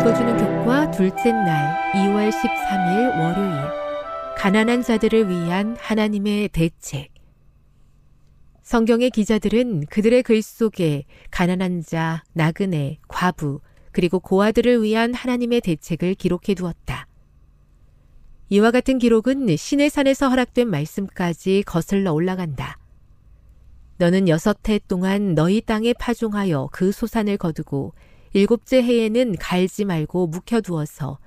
읽어주는 교과 둘째 날 2월 13일 월요일 가난한 자들을 위한 하나님의 대책 성경의 기자들은 그들의 글 속에 가난한 자, 나그네, 과부, 그리고 고아들을 위한 하나님의 대책을 기록해 두었다. 이와 같은 기록은 신의 산에서 허락된 말씀까지 거슬러 올라간다. 너는 여섯 해 동안 너희 땅에 파종하여 그 소산을 거두고 일곱째 해에는 갈지 말고 묵혀두어서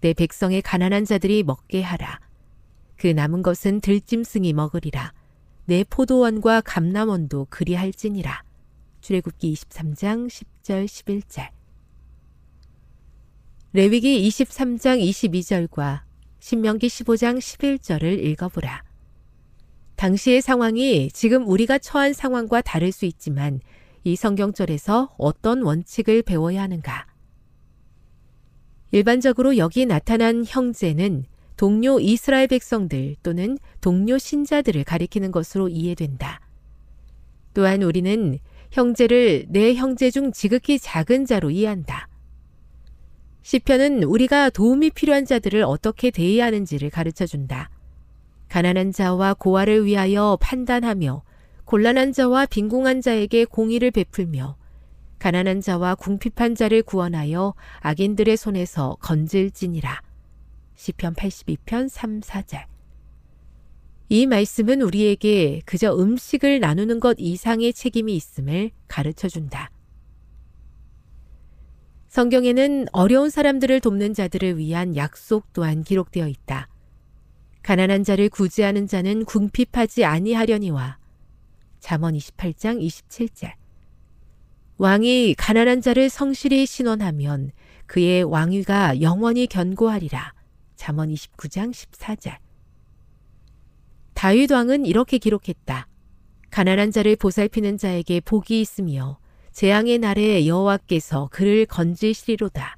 내 백성의 가난한 자들이 먹게 하라. 그 남은 것은 들짐승이 먹으리라. 내 포도원과 감남원도 그리할지니라. 출애굽기 23장 10절 11절. 레위기 23장 22절과 신명기 15장 11절을 읽어보라. 당시의 상황이 지금 우리가 처한 상황과 다를 수 있지만 이 성경절에서 어떤 원칙을 배워야 하는가? 일반적으로 여기 나타난 형제는 동료 이스라엘 백성들 또는 동료 신자들을 가리키는 것으로 이해된다. 또한 우리는 형제를 내 형제 중 지극히 작은 자로 이해한다. 시편은 우리가 도움이 필요한 자들을 어떻게 대해야 하는지를 가르쳐 준다. 가난한 자와 고아를 위하여 판단하며 곤란한 자와 빈궁한 자에게 공의를 베풀며 가난한 자와 궁핍한 자를 구원하여 악인들의 손에서 건질지니라. 시편 82편 3, 4절. 이 말씀은 우리에게 그저 음식을 나누는 것 이상의 책임이 있음을 가르쳐 준다. 성경에는 어려운 사람들을 돕는 자들을 위한 약속 또한 기록되어 있다. 가난한 자를 구제하는 자는 궁핍하지 아니하려니와 잠언 28장 27절 왕이 가난한 자를 성실히 신원하면 그의 왕위가 영원히 견고하리라. 잠언 29장 14절 다윗 왕은 이렇게 기록했다. 가난한 자를 보살피는 자에게 복이 있으며 재앙의 날에 여호와께서 그를 건지시리로다.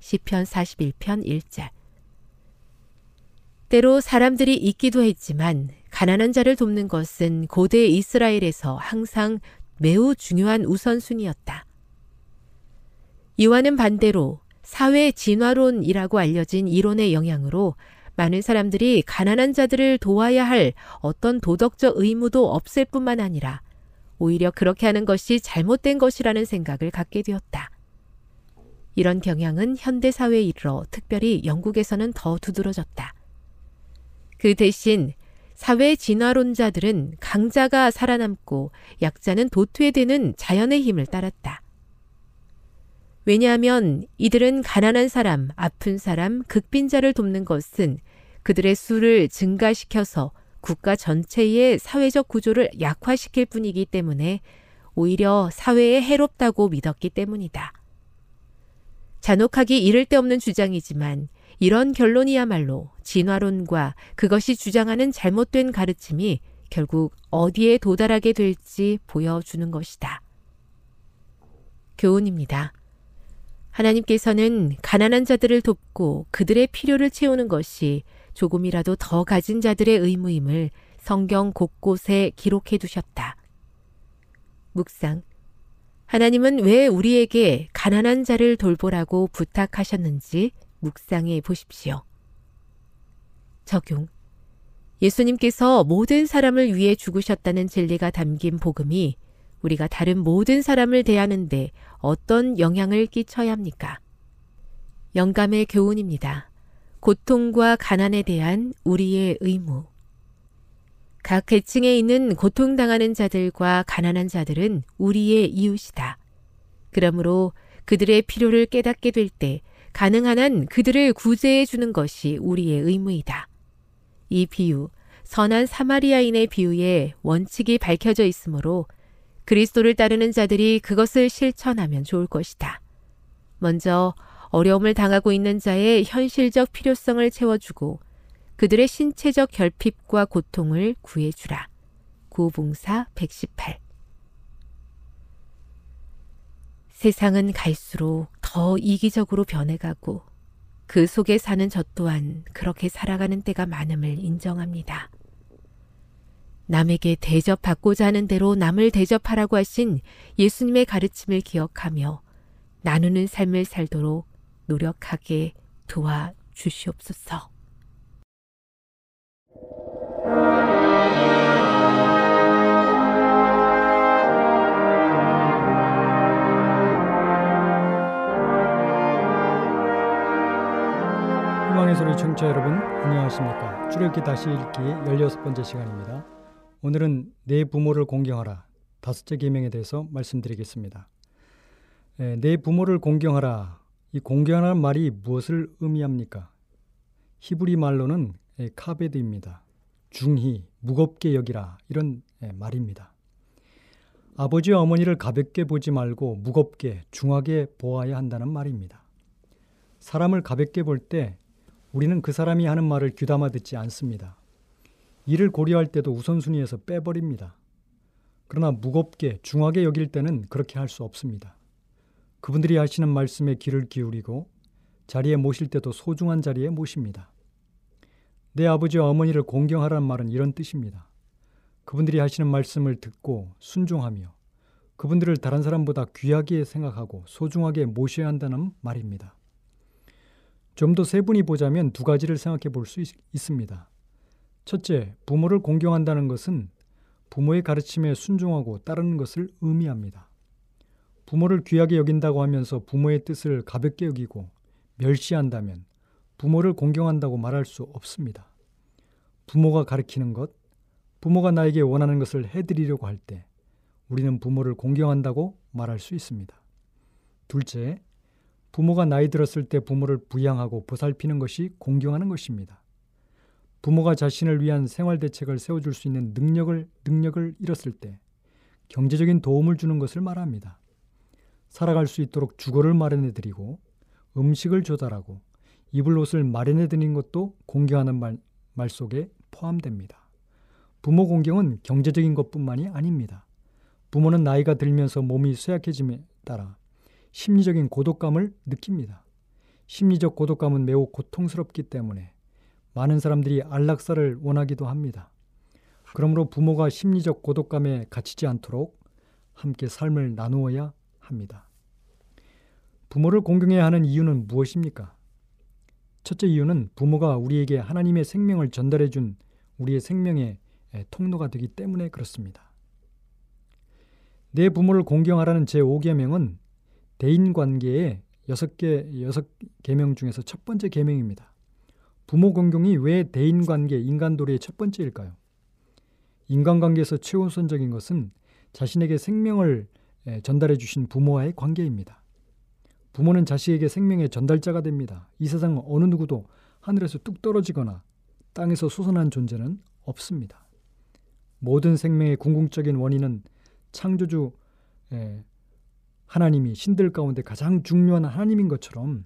시편 41편 1절. 때로 사람들이 있기도 했지만 가난한 자를 돕는 것은 고대 이스라엘에서 항상 매우 중요한 우선순위였다. 이와는 반대로 사회 진화론이라고 알려진 이론의 영향으로 많은 사람들이 가난한 자들을 도와야 할 어떤 도덕적 의무도 없을 뿐만 아니라 오히려 그렇게 하는 것이 잘못된 것이라는 생각을 갖게 되었다. 이런 경향은 현대 사회에 이르러 특별히 영국에서는 더 두드러졌다. 그 대신 사회 진화론자들은 강자가 살아남고 약자는 도태되는 자연의 힘을 따랐다. 왜냐하면 이들은 가난한 사람, 아픈 사람, 극빈자를 돕는 것은 그들의 수를 증가시켜서 국가 전체의 사회적 구조를 약화시킬 뿐이기 때문에 오히려 사회에 해롭다고 믿었기 때문이다. 잔혹하기 이를 데 없는 주장이지만 이런 결론이야말로 진화론과 그것이 주장하는 잘못된 가르침이 결국 어디에 도달하게 될지 보여주는 것이다. 교훈입니다. 하나님께서는 가난한 자들을 돕고 그들의 필요를 채우는 것이 조금이라도 더 가진 자들의 의무임을 성경 곳곳에 기록해 두셨다. 묵상. 하나님은 왜 우리에게 가난한 자를 돌보라고 부탁하셨는지 묵상해 보십시오. 적용. 예수님께서 모든 사람을 위해 죽으셨다는 진리가 담긴 복음이 우리가 다른 모든 사람을 대하는데 어떤 영향을 끼쳐야 합니까? 영감의 교훈입니다. 고통과 가난에 대한 우리의 의무. 각 계층에 있는 고통당하는 자들과 가난한 자들은 우리의 이웃이다. 그러므로 그들의 필요를 깨닫게 될 때 가능한 한 그들을 구제해 주는 것이 우리의 의무이다. 이 비유, 선한 사마리아인의 비유에 원칙이 밝혀져 있으므로 그리스도를 따르는 자들이 그것을 실천하면 좋을 것이다. 먼저 어려움을 당하고 있는 자의 현실적 필요성을 채워주고 그들의 신체적 결핍과 고통을 구해주라. 구봉사 118 세상은 갈수록 더 이기적으로 변해가고 그 속에 사는 저 또한 그렇게 살아가는 때가 많음을 인정합니다. 남에게 대접받고자 하는 대로 남을 대접하라고 하신 예수님의 가르침을 기억하며 나누는 삶을 살도록 노력하게 도와 주시옵소서. 청취자 여러분 안녕하십니까? 출애굽기 다시 읽기 16번째 시간입니다. 오늘은 내 부모를 공경하라. 다섯째 계명에 대해서 말씀드리겠습니다. 에, 내 부모를 공경하라. 이 공경하라는 말이 무엇을 의미합니까? 히브리 말로는 에, 카베드입니다. 중히 무겁게 여기라. 이런 에, 말입니다. 아버지와 어머니를 가볍게 보지 말고 무겁게 중하게 보아야 한다는 말입니다. 사람을 가볍게 볼때 우리는 그 사람이 하는 말을 귀담아 듣지 않습니다. 이를 고려할 때도 우선순위에서 빼버립니다. 그러나 무겁게 중하게 여길 때는 그렇게 할 수 없습니다. 그분들이 하시는 말씀에 귀를 기울이고 자리에 모실 때도 소중한 자리에 모십니다. 내 아버지와 어머니를 공경하라는 말은 이런 뜻입니다. 그분들이 하시는 말씀을 듣고 순종하며 그분들을 다른 사람보다 귀하게 생각하고 소중하게 모셔야 한다는 말입니다. 좀 더 세분히 보자면 두 가지를 생각해 볼 수 있습니다. 첫째, 부모를 공경한다는 것은 부모의 가르침에 순종하고 따르는 것을 의미합니다. 부모를 귀하게 여긴다고 하면서 부모의 뜻을 가볍게 여기고 멸시한다면 부모를 공경한다고 말할 수 없습니다. 부모가 가르치는 것, 부모가 나에게 원하는 것을 해드리려고 할 때 우리는 부모를 공경한다고 말할 수 있습니다. 둘째, 부모가 나이 들었을 때 부모를 부양하고 보살피는 것이 공경하는 것입니다. 부모가 자신을 위한 생활 대책을 세워줄 수 있는 능력을 능력을 잃었을 때 경제적인 도움을 주는 것을 말합니다. 살아갈 수 있도록 주거를 마련해 드리고 음식을 조달하고 입을 옷을 마련해 드리는 것도 공경하는 말, 말 속에 포함됩니다. 부모 공경은 경제적인 것뿐만이 아닙니다. 부모는 나이가 들면서 몸이 쇠약해짐에 따라 심리적인 고독감을 느낍니다. 심리적 고독감은 매우 고통스럽기 때문에 많은 사람들이 안락사를 원하기도 합니다. 그러므로 부모가 심리적 고독감에 갇히지 않도록 함께 삶을 나누어야 합니다. 부모를 공경해야 하는 이유는 무엇입니까? 첫째 이유는 부모가 우리에게 하나님의 생명을 전달해 준 우리의 생명의 통로가 되기 때문에 그렇습니다. 내 부모를 공경하라는 제5계명은 대인 관계의 여섯 개 여섯 계명 중에서 첫 번째 계명입니다. 부모 공경이 왜 대인 관계 인간 도리의 첫 번째일까요? 인간 관계에서 최우선적인 것은 자신에게 생명을 전달해 주신 부모와의 관계입니다. 부모는 자식에게 생명의 전달자가 됩니다. 이 세상 어느 누구도 하늘에서 뚝 떨어지거나 땅에서 솟아난 존재는 없습니다. 모든 생명의 궁극적인 원인은 창조주 하나님이 신들 가운데 가장 중요한 하나님인 것처럼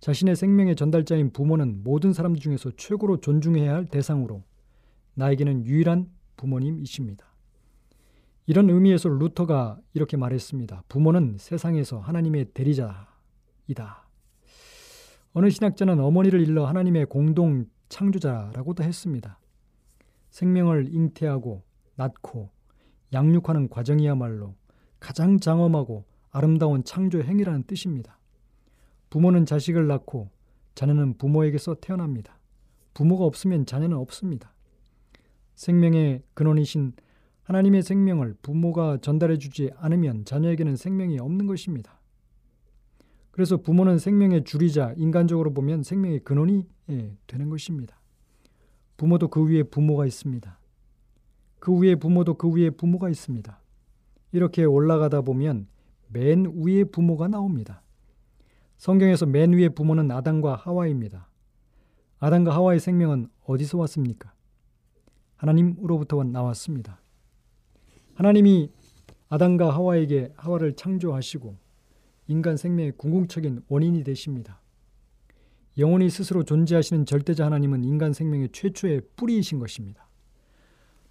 자신의 생명의 전달자인 부모는 모든 사람들 중에서 최고로 존중해야 할 대상으로 나에게는 유일한 부모님이십니다. 이런 의미에서 루터가 이렇게 말했습니다. 부모는 세상에서 하나님의 대리자이다. 어느 신학자는 어머니를 일러 하나님의 공동 창조자라고도 했습니다. 생명을 잉태하고 낳고 양육하는 과정이야말로 가장 장엄하고 아름다운 창조 행위라는 뜻입니다. 부모는 자식을 낳고 자녀는 부모에게서 태어납니다. 부모가 없으면 자녀는 없습니다. 생명의 근원이신 하나님의 생명을 부모가 전달해 주지 않으면 자녀에게는 생명이 없는 것입니다. 그래서 부모는 생명의 주리자, 인간적으로 보면 생명의 근원이 예, 되는 것입니다. 부모도 그 위에 부모가 있습니다. 그 위에 부모도 그 위에 부모가 있습니다. 이렇게 올라가다 보면 맨 위에 부모가 나옵니다. 성경에서 맨 위에 부모는 아담과 하와입니다. 아담과 하와의 생명은 어디서 왔습니까? 하나님으로부터 나왔습니다. 하나님이 아담과 하와에게 하와를 창조하시고 인간 생명의 궁극적인 원인이 되십니다. 영원히 스스로 존재하시는 절대자 하나님은 인간 생명의 최초의 뿌리이신 것입니다.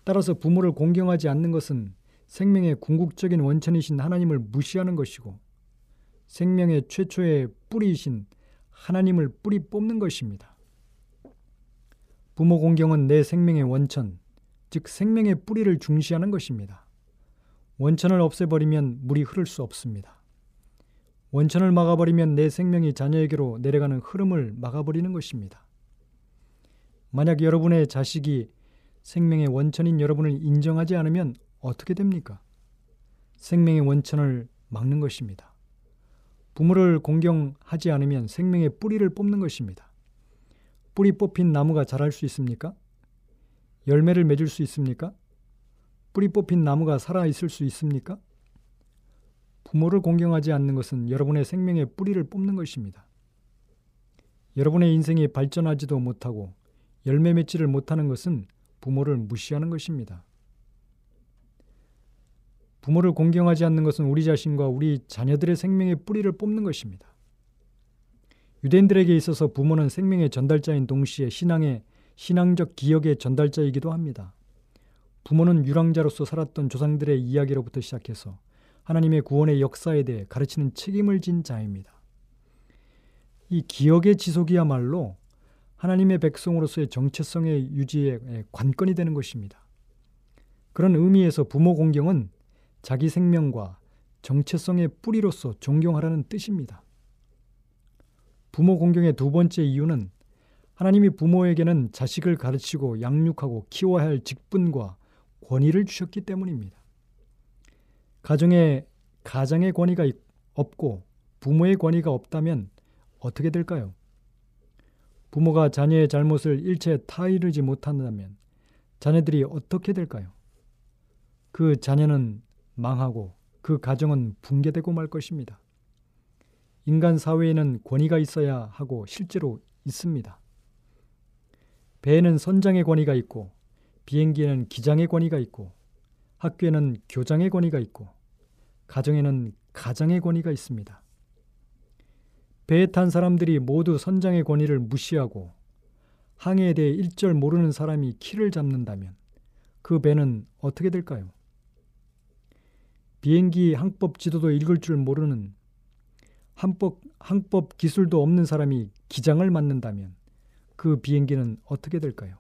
따라서 부모를 공경하지 않는 것은 생명의 궁극적인 원천이신 하나님을 무시하는 것이고 생명의 최초의 뿌리이신 하나님을 뿌리 뽑는 것입니다. 부모 공경은 내 생명의 원천, 즉 생명의 뿌리를 중시하는 것입니다. 원천을 없애버리면 물이 흐를 수 없습니다. 원천을 막아버리면 내 생명이 자녀에게로 내려가는 흐름을 막아버리는 것입니다. 만약 여러분의 자식이 생명의 원천인 여러분을 인정하지 않으면 어떻게 됩니까? 생명의 원천을 막는 것입니다. 부모를 공경하지 않으면 생명의 뿌리를 뽑는 것입니다. 뿌리 뽑힌 나무가 자랄 수 있습니까? 열매를 맺을 수 있습니까? 뿌리 뽑힌 나무가 살아 있을 수 있습니까? 부모를 공경하지 않는 것은 여러분의 생명의 뿌리를 뽑는 것입니다. 여러분의 인생이 발전하지도 못하고 열매 맺지를 못하는 것은 부모를 무시하는 것입니다. 부모를 공경하지 않는 것은 우리 자신과 우리 자녀들의 생명의 뿌리를 뽑는 것입니다. 유대인들에게 있어서 부모는 생명의 전달자인 동시에 신앙의 신앙적 기억의 전달자이기도 합니다. 부모는 유랑자로서 살았던 조상들의 이야기로부터 시작해서 하나님의 구원의 역사에 대해 가르치는 책임을 진 자입니다. 이 기억의 지속이야말로 하나님의 백성으로서의 정체성의 유지의 관건이 되는 것입니다. 그런 의미에서 부모 공경은 자기 생명과 정체성의 뿌리로서 존경하라는 뜻입니다. 부모 공경의 두 번째 이유는 하나님이 부모에게는 자식을 가르치고 양육하고 키워야 할 직분과 권위를 주셨기 때문입니다. 가정에 가장의 권위가 없고 부모의 권위가 없다면 어떻게 될까요? 부모가 자녀의 잘못을 일체 타이르지 못한다면 자녀들이 어떻게 될까요? 그 자녀는 망하고 그 가정은 붕괴되고 말 것입니다. 인간 사회에는 권위가 있어야 하고 실제로 있습니다. 배에는 선장의 권위가 있고 비행기에는 기장의 권위가 있고 학교에는 교장의 권위가 있고 가정에는 가장의 권위가 있습니다. 배에 탄 사람들이 모두 선장의 권위를 무시하고 항해에 대해 일절 모르는 사람이 키를 잡는다면 그 배는 어떻게 될까요? 비행기 항법 지도도 읽을 줄 모르는 항법, 항법 기술도 없는 사람이 기장을 맡는다면 그 비행기는 어떻게 될까요?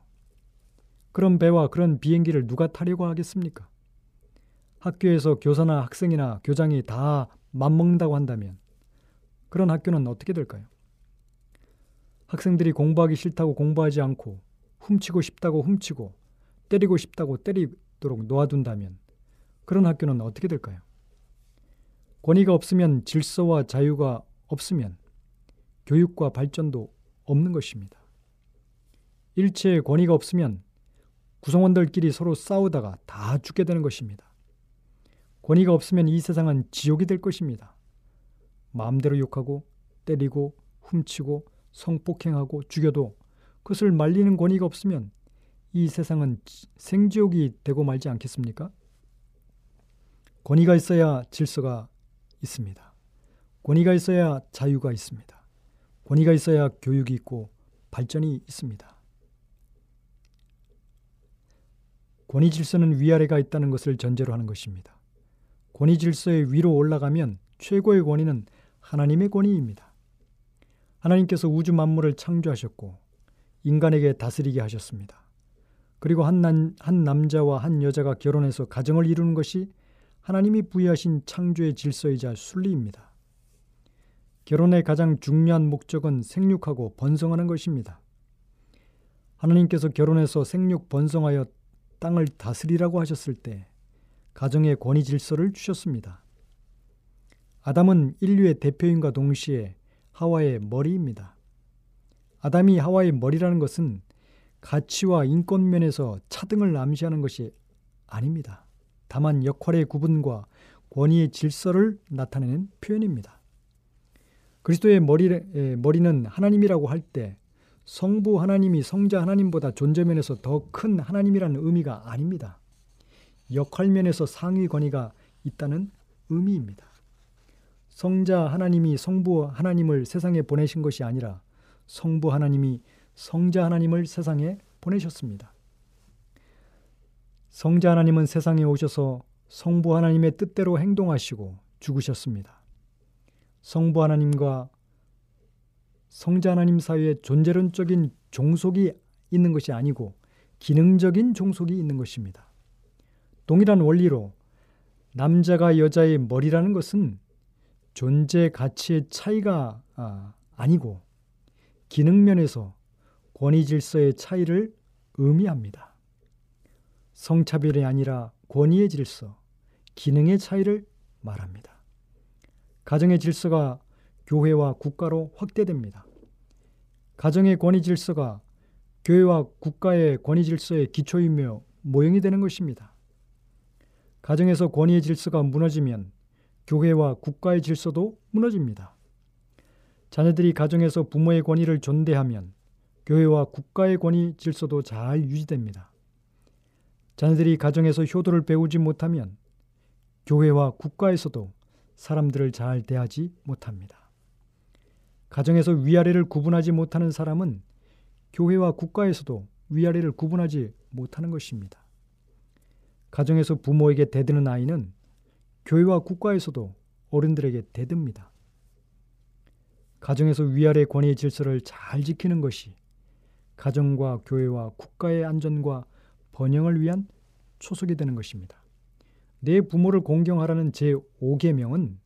그런 배와 그런 비행기를 누가 타려고 하겠습니까? 학교에서 교사나 학생이나 교장이 다 맞먹는다고 한다면 그런 학교는 어떻게 될까요? 학생들이 공부하기 싫다고 공부하지 않고 훔치고 싶다고 훔치고 때리고 싶다고 때리도록 놓아둔다면 그런 학교는 어떻게 될까요? 권위가 없으면 질서와 자유가 없으면 교육과 발전도 없는 것입니다. 일체의 권위가 없으면 구성원들끼리 서로 싸우다가 다 죽게 되는 것입니다. 권위가 없으면 이 세상은 지옥이 될 것입니다. 마음대로 욕하고 때리고 훔치고 성폭행하고 죽여도 그것을 말리는 권위가 없으면 이 세상은 생지옥이 되고 말지 않겠습니까? 권위가 있어야 질서가 있습니다. 권위가 있어야 자유가 있습니다. 권위가 있어야 교육이 있고 발전이 있습니다. 권위 질서는 위아래가 있다는 것을 전제로 하는 것입니다. 권위 질서의 위로 올라가면 최고의 권위는 하나님의 권위입니다. 하나님께서 우주 만물을 창조하셨고 인간에게 다스리게 하셨습니다. 그리고 한, 남, 한 남자와 한 여자가 결혼해서 가정을 이루는 것이 하나님이 부여하신 창조의 질서이자 순리입니다. 결혼의 가장 중요한 목적은 생육하고 번성하는 것입니다. 하나님께서 결혼해서 생육 번성하여 땅을 다스리라고 하셨을 때 가정의 권위 질서를 주셨습니다. 아담은 인류의 대표인과 동시에 하와의 머리입니다. 아담이 하와의 머리라는 것은 가치와 인권 면에서 차등을 암시하는 것이 아닙니다. 다만 역할의 구분과 권위의 질서를 나타내는 표현입니다. 그리스도의 머리, 머리는 하나님이라고 할 때 성부 하나님이 성자 하나님보다 존재면에서 더 큰 하나님이라는 의미가 아닙니다. 역할면에서 상위 권위가 있다는 의미입니다. 성자 하나님이 성부 하나님을 세상에 보내신 것이 아니라 성부 하나님이 성자 하나님을 세상에 보내셨습니다. 성자 하나님은 세상에 오셔서 성부 하나님의 뜻대로 행동하시고 죽으셨습니다. 성부 하나님과 성자 하나님 사이에 존재론적인 종속이 있는 것이 아니고 기능적인 종속이 있는 것입니다. 동일한 원리로 남자가 여자의 머리라는 것은 존재 가치의 차이가 아, 아니고 기능면에서 권위 질서의 차이를 의미합니다. 성차별이 아니라 권위의 질서, 기능의 차이를 말합니다. 가정의 질서가 교회와 국가로 확대됩니다. 가정의 권위 질서가 교회와 국가의 권위 질서의 기초이며 모형이 되는 것입니다. 가정에서 권위의 질서가 무너지면 교회와 국가의 질서도 무너집니다. 자녀들이 가정에서 부모의 권위를 존대하면 교회와 국가의 권위 질서도 잘 유지됩니다. 자녀들이 가정에서 효도를 배우지 못하면 교회와 국가에서도 사람들을 잘 대하지 못합니다. 가정에서 위아래를 구분하지 못하는 사람은 교회와 국가에서도 위아래를 구분하지 못하는 것입니다. 가정에서 부모에게 대드는 아이는 교회와 국가에서도 어른들에게 대듭니다. 가정에서 위아래 권위의 질서를 잘 지키는 것이 가정과 교회와 국가의 안전과 번영을 위한 초석이 되는 것입니다. 내 부모를 공경하라는 제5계명은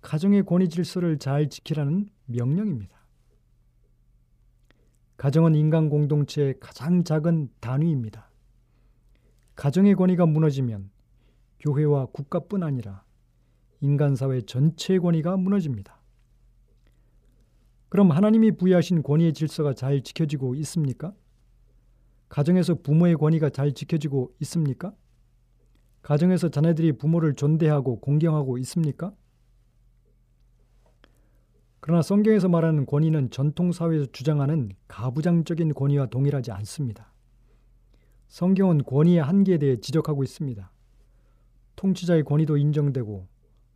가정의 권위 질서를 잘 지키라는 명령입니다. 가정은 인간 공동체의 가장 작은 단위입니다. 가정의 권위가 무너지면 교회와 국가뿐 아니라 인간 사회 전체의 권위가 무너집니다. 그럼 하나님이 부여하신 권위의 질서가 잘 지켜지고 있습니까? 가정에서 부모의 권위가 잘 지켜지고 있습니까? 가정에서 자녀들이 부모를 존대하고 공경하고 있습니까? 그러나 성경에서 말하는 권위는 전통사회에서 주장하는 가부장적인 권위와 동일하지 않습니다. 성경은 권위의 한계에 대해 지적하고 있습니다. 통치자의 권위도 인정되고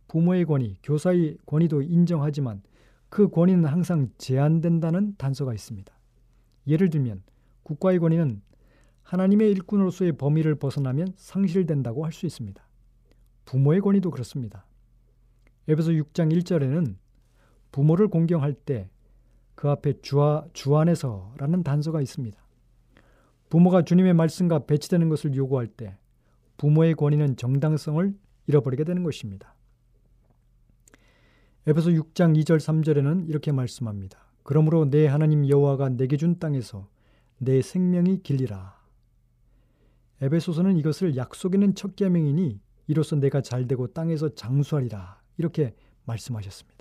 부모의 권위, 교사의 권위도 인정하지만 그 권위는 항상 제한된다는 단서가 있습니다. 예를 들면 국가의 권위는 하나님의 일꾼으로서의 범위를 벗어나면 상실된다고 할 수 있습니다. 부모의 권위도 그렇습니다. 에베소 6장 1절에는 부모를 공경할 때 그 앞에 주아, 주 안에서라는 단서가 있습니다. 부모가 주님의 말씀과 배치되는 것을 요구할 때 부모의 권위는 정당성을 잃어버리게 되는 것입니다. 에베소 6장 2절 3절에는 이렇게 말씀합니다. 그러므로 내 하나님 여호와가 내게 준 땅에서 내 생명이 길리라. 에베소서는 이것을 약속 있는 첫 계명이니 이로써 내가 잘되고 땅에서 장수하리라. 이렇게 말씀하셨습니다.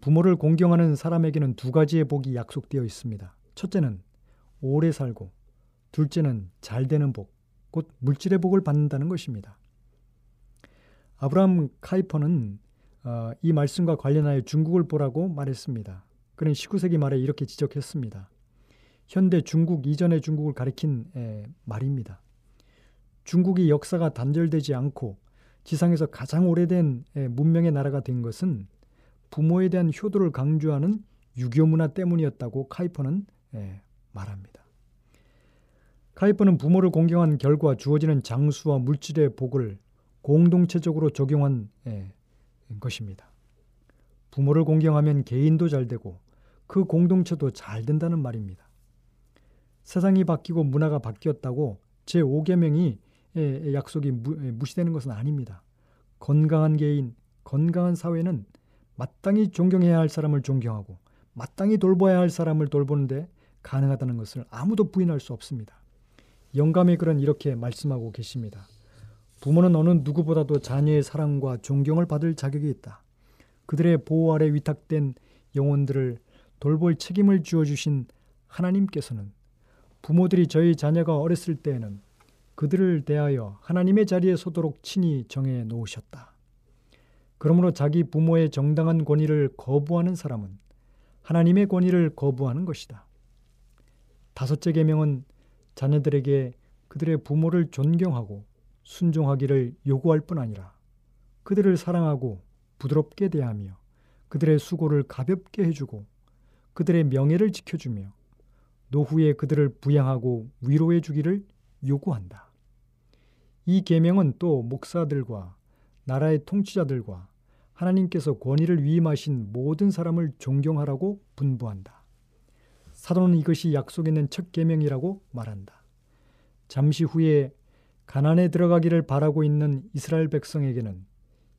부모를 공경하는 사람에게는 두 가지의 복이 약속되어 있습니다. 첫째는 오래 살고 둘째는 잘 되는 복, 곧 물질의 복을 받는다는 것입니다. 아브라함 카이퍼는 어, 이 말씀과 관련하여 중국을 보라고 말했습니다. 그는 19세기 말에 이렇게 지적했습니다. 현대 중국 이전의 중국을 가리킨 에, 말입니다. 중국이 역사가 단절되지 않고 지상에서 가장 오래된 에, 문명의 나라가 된 것은 부모에 대한 효도를 강조하는 유교 문화 때문이었다고 카이퍼는 에, 말합니다. 카이퍼는 부모를 공경한 결과 주어지는 장수와 물질의 복을 공동체적으로 적용한 에, 것입니다. 부모를 공경하면 개인도 잘 되고 그 공동체도 잘 된다는 말입니다. 세상이 바뀌고 문화가 바뀌었다고 제5계명이 약속이 무시되는 것은 아닙니다. 건강한 개인, 건강한 사회는 마땅히 존경해야 할 사람을 존경하고 마땅히 돌봐야 할 사람을 돌보는데 가능하다는 것을 아무도 부인할 수 없습니다. 영감의 글은 이렇게 말씀하고 계십니다. 부모는 어느 누구보다도 자녀의 사랑과 존경을 받을 자격이 있다. 그들의 보호 아래 위탁된 영혼들을 돌볼 책임을 주어주신 하나님께서는 부모들이 저희 자녀가 어렸을 때에는 그들을 대하여 하나님의 자리에 서도록 친히 정해 놓으셨다. 그러므로 자기 부모의 정당한 권위를 거부하는 사람은 하나님의 권위를 거부하는 것이다. 다섯째 계명은 자녀들에게 그들의 부모를 존경하고 순종하기를 요구할 뿐 아니라 그들을 사랑하고 부드럽게 대하며 그들의 수고를 가볍게 해주고 그들의 명예를 지켜주며 노후에 그들을 부양하고 위로해 주기를 요구한다. 이 계명은 또 목사들과 나라의 통치자들과 하나님께서 권위를 위임하신 모든 사람을 존경하라고 분부한다. 사도는 이것이 약속 있는 첫 계명이라고 말한다. 잠시 후에 가난에 들어가기를 바라고 있는 이스라엘 백성에게는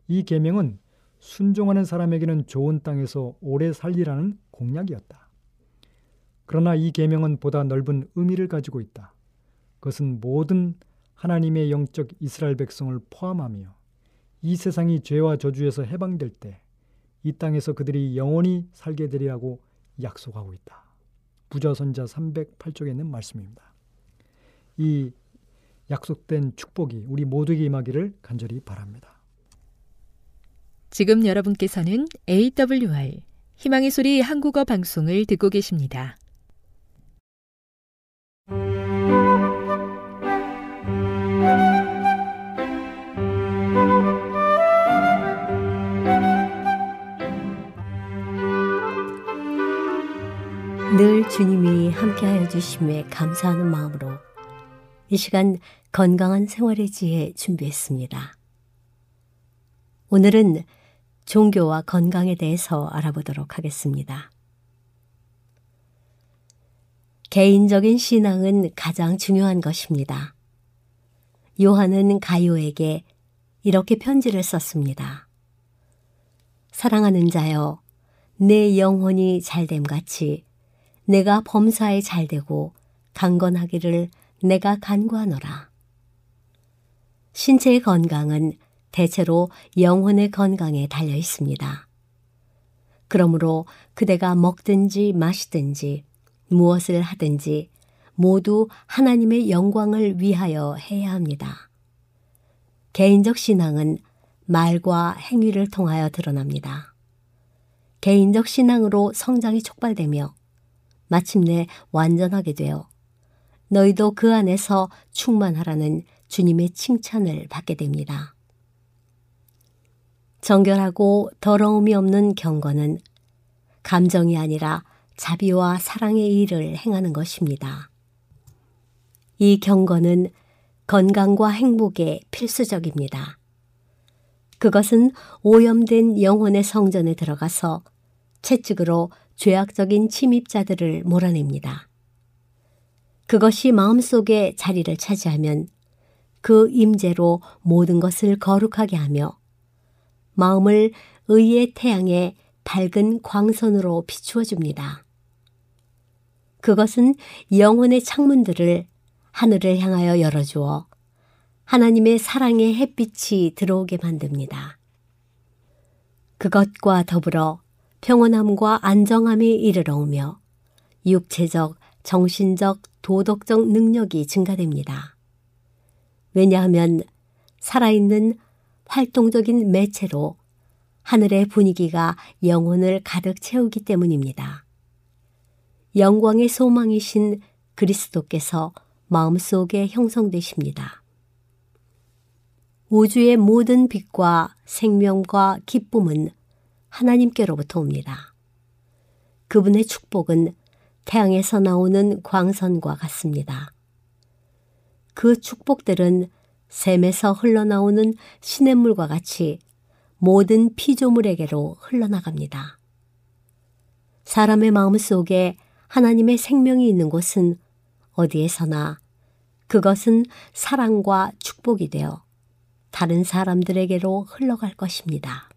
이 계명은 순종하는 사람에게는 좋은 땅에서 오래 살리라는 공약이었다. 그러나 이 계명은 보다 넓은 의미를 가지고 있다. 그것은 모든 하나님의 영적 이스라엘 백성을 포함하며 이 세상이 죄와 저주에서 해방될 때 이 땅에서 그들이 영원히 살게 되리라고 약속하고 있다. 부자선자 308쪽에 있는 말씀입니다. 이 약속된 축복이 우리 모두에게 임하기를 간절히 바랍니다. 지금 여러분께서는 AWR 희망의 소리 한국어 방송을 듣고 계십니다. 늘 주님이 함께하여 주심에 감사하는 마음으로 이 시간 건강한 생활의 지혜 준비했습니다. 오늘은 종교와 건강에 대해서 알아보도록 하겠습니다. 개인적인 신앙은 가장 중요한 것입니다. 요한은 가요에게 이렇게 편지를 썼습니다. 사랑하는 자여, 내 영혼이 잘됨 같이 내가 범사에 잘 되고 강건하기를 내가 간구하노라. 신체의 건강은 대체로 영혼의 건강에 달려 있습니다. 그러므로 그대가 먹든지 마시든지 무엇을 하든지 모두 하나님의 영광을 위하여 해야 합니다. 개인적 신앙은 말과 행위를 통하여 드러납니다. 개인적 신앙으로 성장이 촉발되며 마침내 완전하게 되어 너희도 그 안에서 충만하라는 주님의 칭찬을 받게 됩니다. 정결하고 더러움이 없는 경건은 감정이 아니라 자비와 사랑의 일을 행하는 것입니다. 이 경건은 건강과 행복에 필수적입니다. 그것은 오염된 영혼의 성전에 들어가서 채찍으로 죄악적인 침입자들을 몰아냅니다. 그것이 마음속에 자리를 차지하면 그 임재로 모든 것을 거룩하게 하며 마음을 의의 태양에 밝은 광선으로 비추어 줍니다. 그것은 영혼의 창문들을 하늘을 향하여 열어주어 하나님의 사랑의 햇빛이 들어오게 만듭니다. 그것과 더불어 평온함과 안정함이 이르러 오며 육체적, 정신적, 도덕적 능력이 증가됩니다. 왜냐하면 살아있는 활동적인 매체로 하늘의 분위기가 영혼을 가득 채우기 때문입니다. 영광의 소망이신 그리스도께서 마음속에 형성되십니다. 우주의 모든 빛과 생명과 기쁨은 하나님께로부터 옵니다. 그분의 축복은 태양에서 나오는 광선과 같습니다. 그 축복들은 샘에서 흘러나오는 시냇물과 같이 모든 피조물에게로 흘러나갑니다. 사람의 마음 속에 하나님의 생명이 있는 곳은 어디에서나 그것은 사랑과 축복이 되어 다른 사람들에게로 흘러갈 것입니다.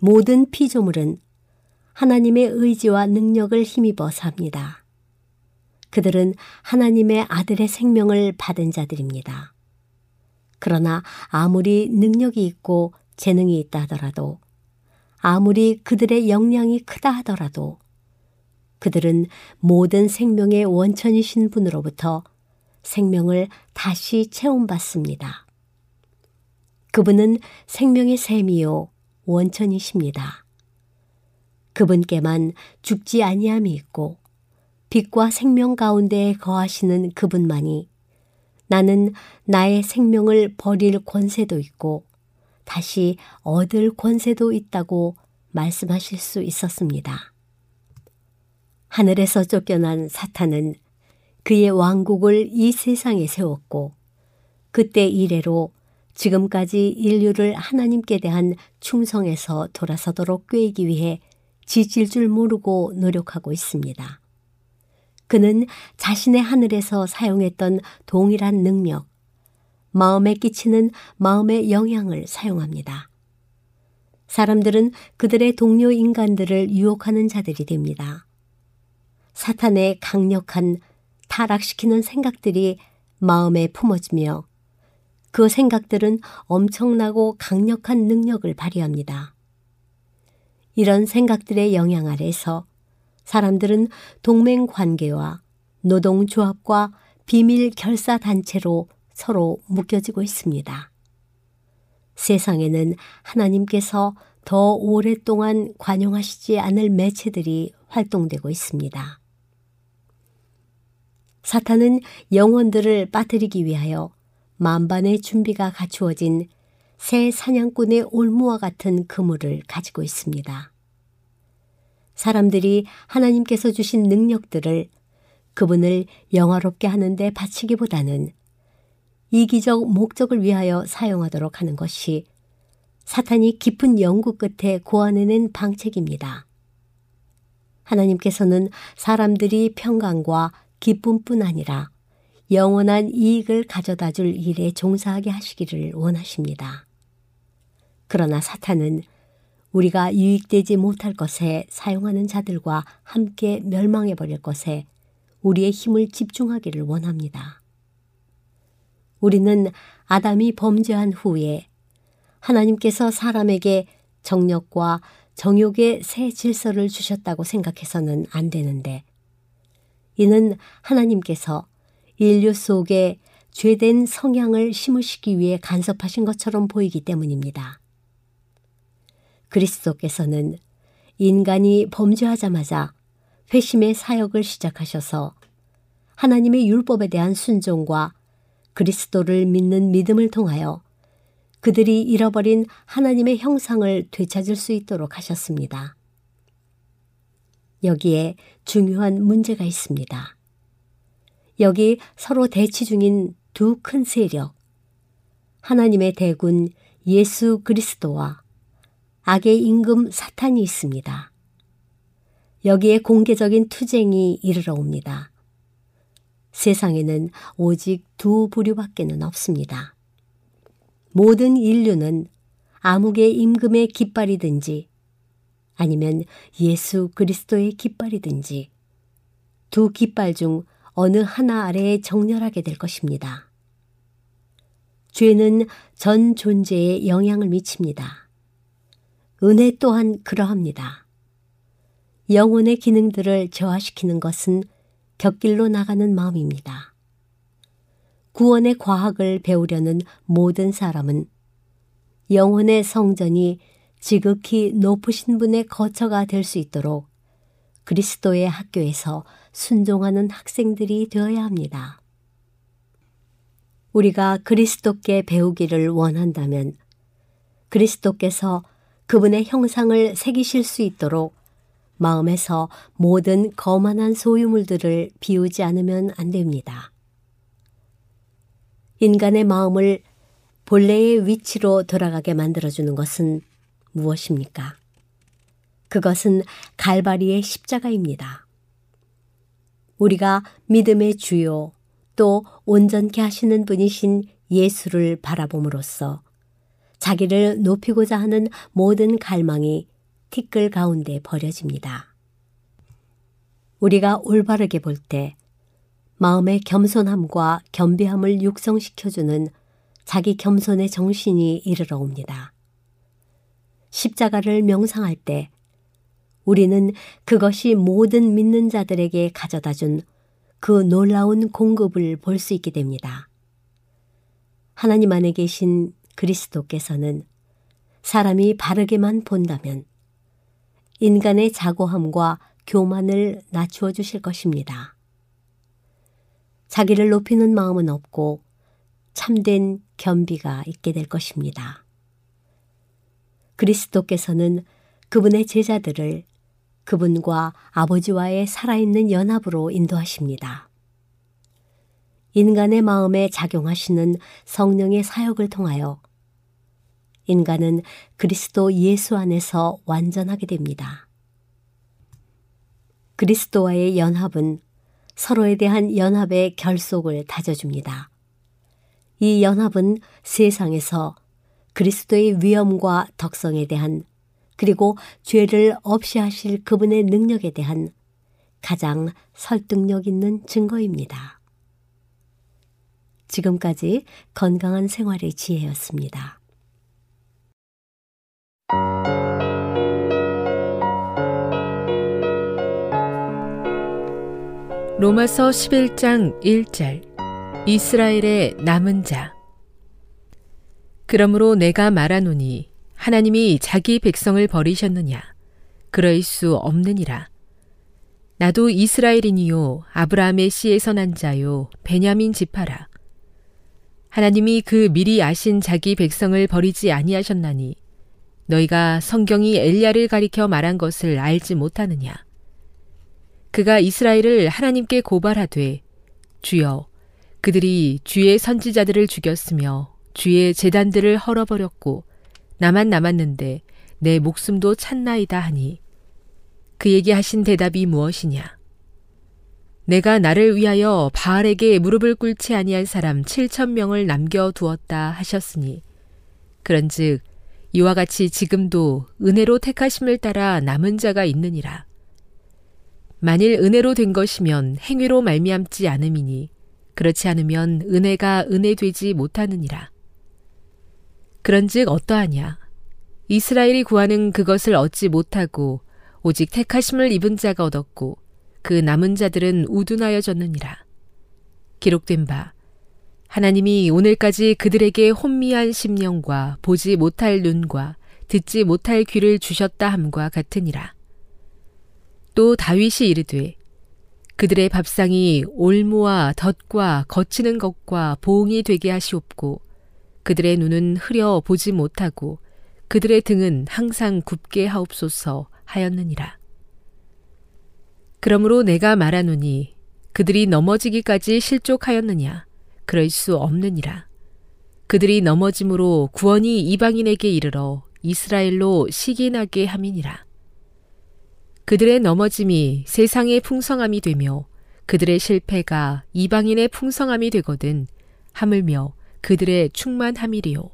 모든 피조물은 하나님의 의지와 능력을 힘입어 삽니다. 그들은 하나님의 아들의 생명을 받은 자들입니다. 그러나 아무리 능력이 있고 재능이 있다 하더라도 아무리 그들의 역량이 크다 하더라도 그들은 모든 생명의 원천이신 분으로부터 생명을 다시 체험받습니다. 그분은 생명의 샘이요 원천이십니다. 그분께만 죽지 아니함이 있고 빛과 생명 가운데에 거하시는 그분만이 나는 나의 생명을 버릴 권세도 있고 다시 얻을 권세도 있다고 말씀하실 수 있었습니다. 하늘에서 쫓겨난 사탄은 그의 왕국을 이 세상에 세웠고 그때 이래로 지금까지 인류를 하나님께 대한 충성에서 돌아서도록 꾀이기 위해 지칠 줄 모르고 노력하고 있습니다. 그는 자신의 하늘에서 사용했던 동일한 능력, 마음에 끼치는 마음의 영향을 사용합니다. 사람들은 그들의 동료 인간들을 유혹하는 자들이 됩니다. 사탄의 강력한 타락시키는 생각들이 마음에 품어지며 그 생각들은 엄청나고 강력한 능력을 발휘합니다. 이런 생각들의 영향 아래서 사람들은 동맹 관계와 노동조합과 비밀 결사 단체로 서로 묶여지고 있습니다. 세상에는 하나님께서 더 오랫동안 관용하시지 않을 매체들이 활동되고 있습니다. 사탄은 영혼들을 빠뜨리기 위하여 만반의 준비가 갖추어진 새 사냥꾼의 올무와 같은 그물을 가지고 있습니다. 사람들이 하나님께서 주신 능력들을 그분을 영화롭게 하는데 바치기보다는 이기적 목적을 위하여 사용하도록 하는 것이 사탄이 깊은 연구 끝에 고안해낸 방책입니다. 하나님께서는 사람들이 평강과 기쁨뿐 아니라 영원한 이익을 가져다 줄 일에 종사하게 하시기를 원하십니다. 그러나 사탄은 우리가 유익되지 못할 것에 사용하는 자들과 함께 멸망해 버릴 것에 우리의 힘을 집중하기를 원합니다. 우리는 아담이 범죄한 후에 하나님께서 사람에게 정력과 정욕의 새 질서를 주셨다고 생각해서는 안 되는데 이는 하나님께서 인류 속에 죄된 성향을 심으시기 위해 간섭하신 것처럼 보이기 때문입니다. 그리스도께서는 인간이 범죄하자마자 회심의 사역을 시작하셔서 하나님의 율법에 대한 순종과 그리스도를 믿는 믿음을 통하여 그들이 잃어버린 하나님의 형상을 되찾을 수 있도록 하셨습니다. 여기에 중요한 문제가 있습니다. 여기 서로 대치 중인 두 큰 세력, 하나님의 대군 예수 그리스도와 악의 임금 사탄이 있습니다. 여기에 공개적인 투쟁이 이르러 옵니다. 세상에는 오직 두 부류밖에는 없습니다. 모든 인류는 암흑의 임금의 깃발이든지 아니면 예수 그리스도의 깃발이든지 두 깃발 중 어느 하나 아래에 정렬하게 될 것입니다. 죄는 전 존재에 영향을 미칩니다. 은혜 또한 그러합니다. 영혼의 기능들을 저하시키는 것은 곁길로 나가는 마음입니다. 구원의 과학을 배우려는 모든 사람은 영혼의 성전이 지극히 높으신 분의 거처가 될 수 있도록 그리스도의 학교에서 순종하는 학생들이 되어야 합니다. 우리가 그리스도께 배우기를 원한다면 그리스도께서 그분의 형상을 새기실 수 있도록 마음에서 모든 거만한 소유물들을 비우지 않으면 안 됩니다. 인간의 마음을 본래의 위치로 돌아가게 만들어주는 것은 무엇입니까? 그것은 갈바리의 십자가입니다. 우리가 믿음의 주요 또 온전케 하시는 분이신 예수를 바라봄으로써 자기를 높이고자 하는 모든 갈망이 티끌 가운데 버려집니다. 우리가 올바르게 볼 때 마음의 겸손함과 겸비함을 육성시켜주는 자기 겸손의 정신이 이르러 옵니다. 십자가를 명상할 때 우리는 그것이 모든 믿는 자들에게 가져다 준 그 놀라운 공급을 볼 수 있게 됩니다. 하나님 안에 계신 그리스도께서는 사람이 바르게만 본다면 인간의 자고함과 교만을 낮추어 주실 것입니다. 자기를 높이는 마음은 없고 참된 겸비가 있게 될 것입니다. 그리스도께서는 그분의 제자들을 그분과 아버지와의 살아있는 연합으로 인도하십니다. 인간의 마음에 작용하시는 성령의 사역을 통하여 인간은 그리스도 예수 안에서 완전하게 됩니다. 그리스도와의 연합은 서로에 대한 연합의 결속을 다져줍니다. 이 연합은 세상에서 그리스도의 위엄과 덕성에 대한 그리고 죄를 없이 하실 그분의 능력에 대한 가장 설득력 있는 증거입니다. 지금까지 건강한 생활의 지혜였습니다. 로마서 11장 1절 이스라엘의 남은 자 그러므로 내가 말하노니 하나님이 자기 백성을 버리셨느냐? 그럴 수 없느니라. 나도 이스라엘이니요 아브라함의 씨에서 난 자요 베냐민 지파라. 하나님이 그 미리 아신 자기 백성을 버리지 아니하셨나니 너희가 성경이 엘리야를 가리켜 말한 것을 알지 못하느냐? 그가 이스라엘을 하나님께 고발하되 주여 그들이 주의 선지자들을 죽였으며 주의 재단들을 헐어버렸고 나만 남았는데 내 목숨도 찼나이다 하니 그에게 하신 대답이 무엇이냐 내가 나를 위하여 바알에게 무릎을 꿇지 아니한 사람 7천 명을 남겨 두었다 하셨으니 그런즉 이와 같이 지금도 은혜로 택하심을 따라 남은 자가 있느니라 만일 은혜로 된 것이면 행위로 말미암지 않음이니 그렇지 않으면 은혜가 은혜 되지 못하느니라. 그런즉 어떠하냐? 이스라엘이 구하는 그것을 얻지 못하고 오직 택하심을 입은 자가 얻었고 그 남은 자들은 우둔하여졌느니라. 기록된 바 하나님이 오늘까지 그들에게 혼미한 심령과 보지 못할 눈과 듣지 못할 귀를 주셨다 함과 같으니라. 또 다윗이 이르되 그들의 밥상이 올무와 덫과 거치는 것과 보응이 되게 하시옵고 그들의 눈은 흐려 보지 못하고 그들의 등은 항상 굽게 하옵소서 하였느니라. 그러므로 내가 말하노니 그들이 넘어지기까지 실족하였느냐 그럴 수 없느니라. 그들이 넘어짐으로 구원이 이방인에게 이르러 이스라엘로 시기나게 함이니라. 그들의 넘어짐이 세상의 풍성함이 되며 그들의 실패가 이방인의 풍성함이 되거든 하물며 그들의 충만함이리요.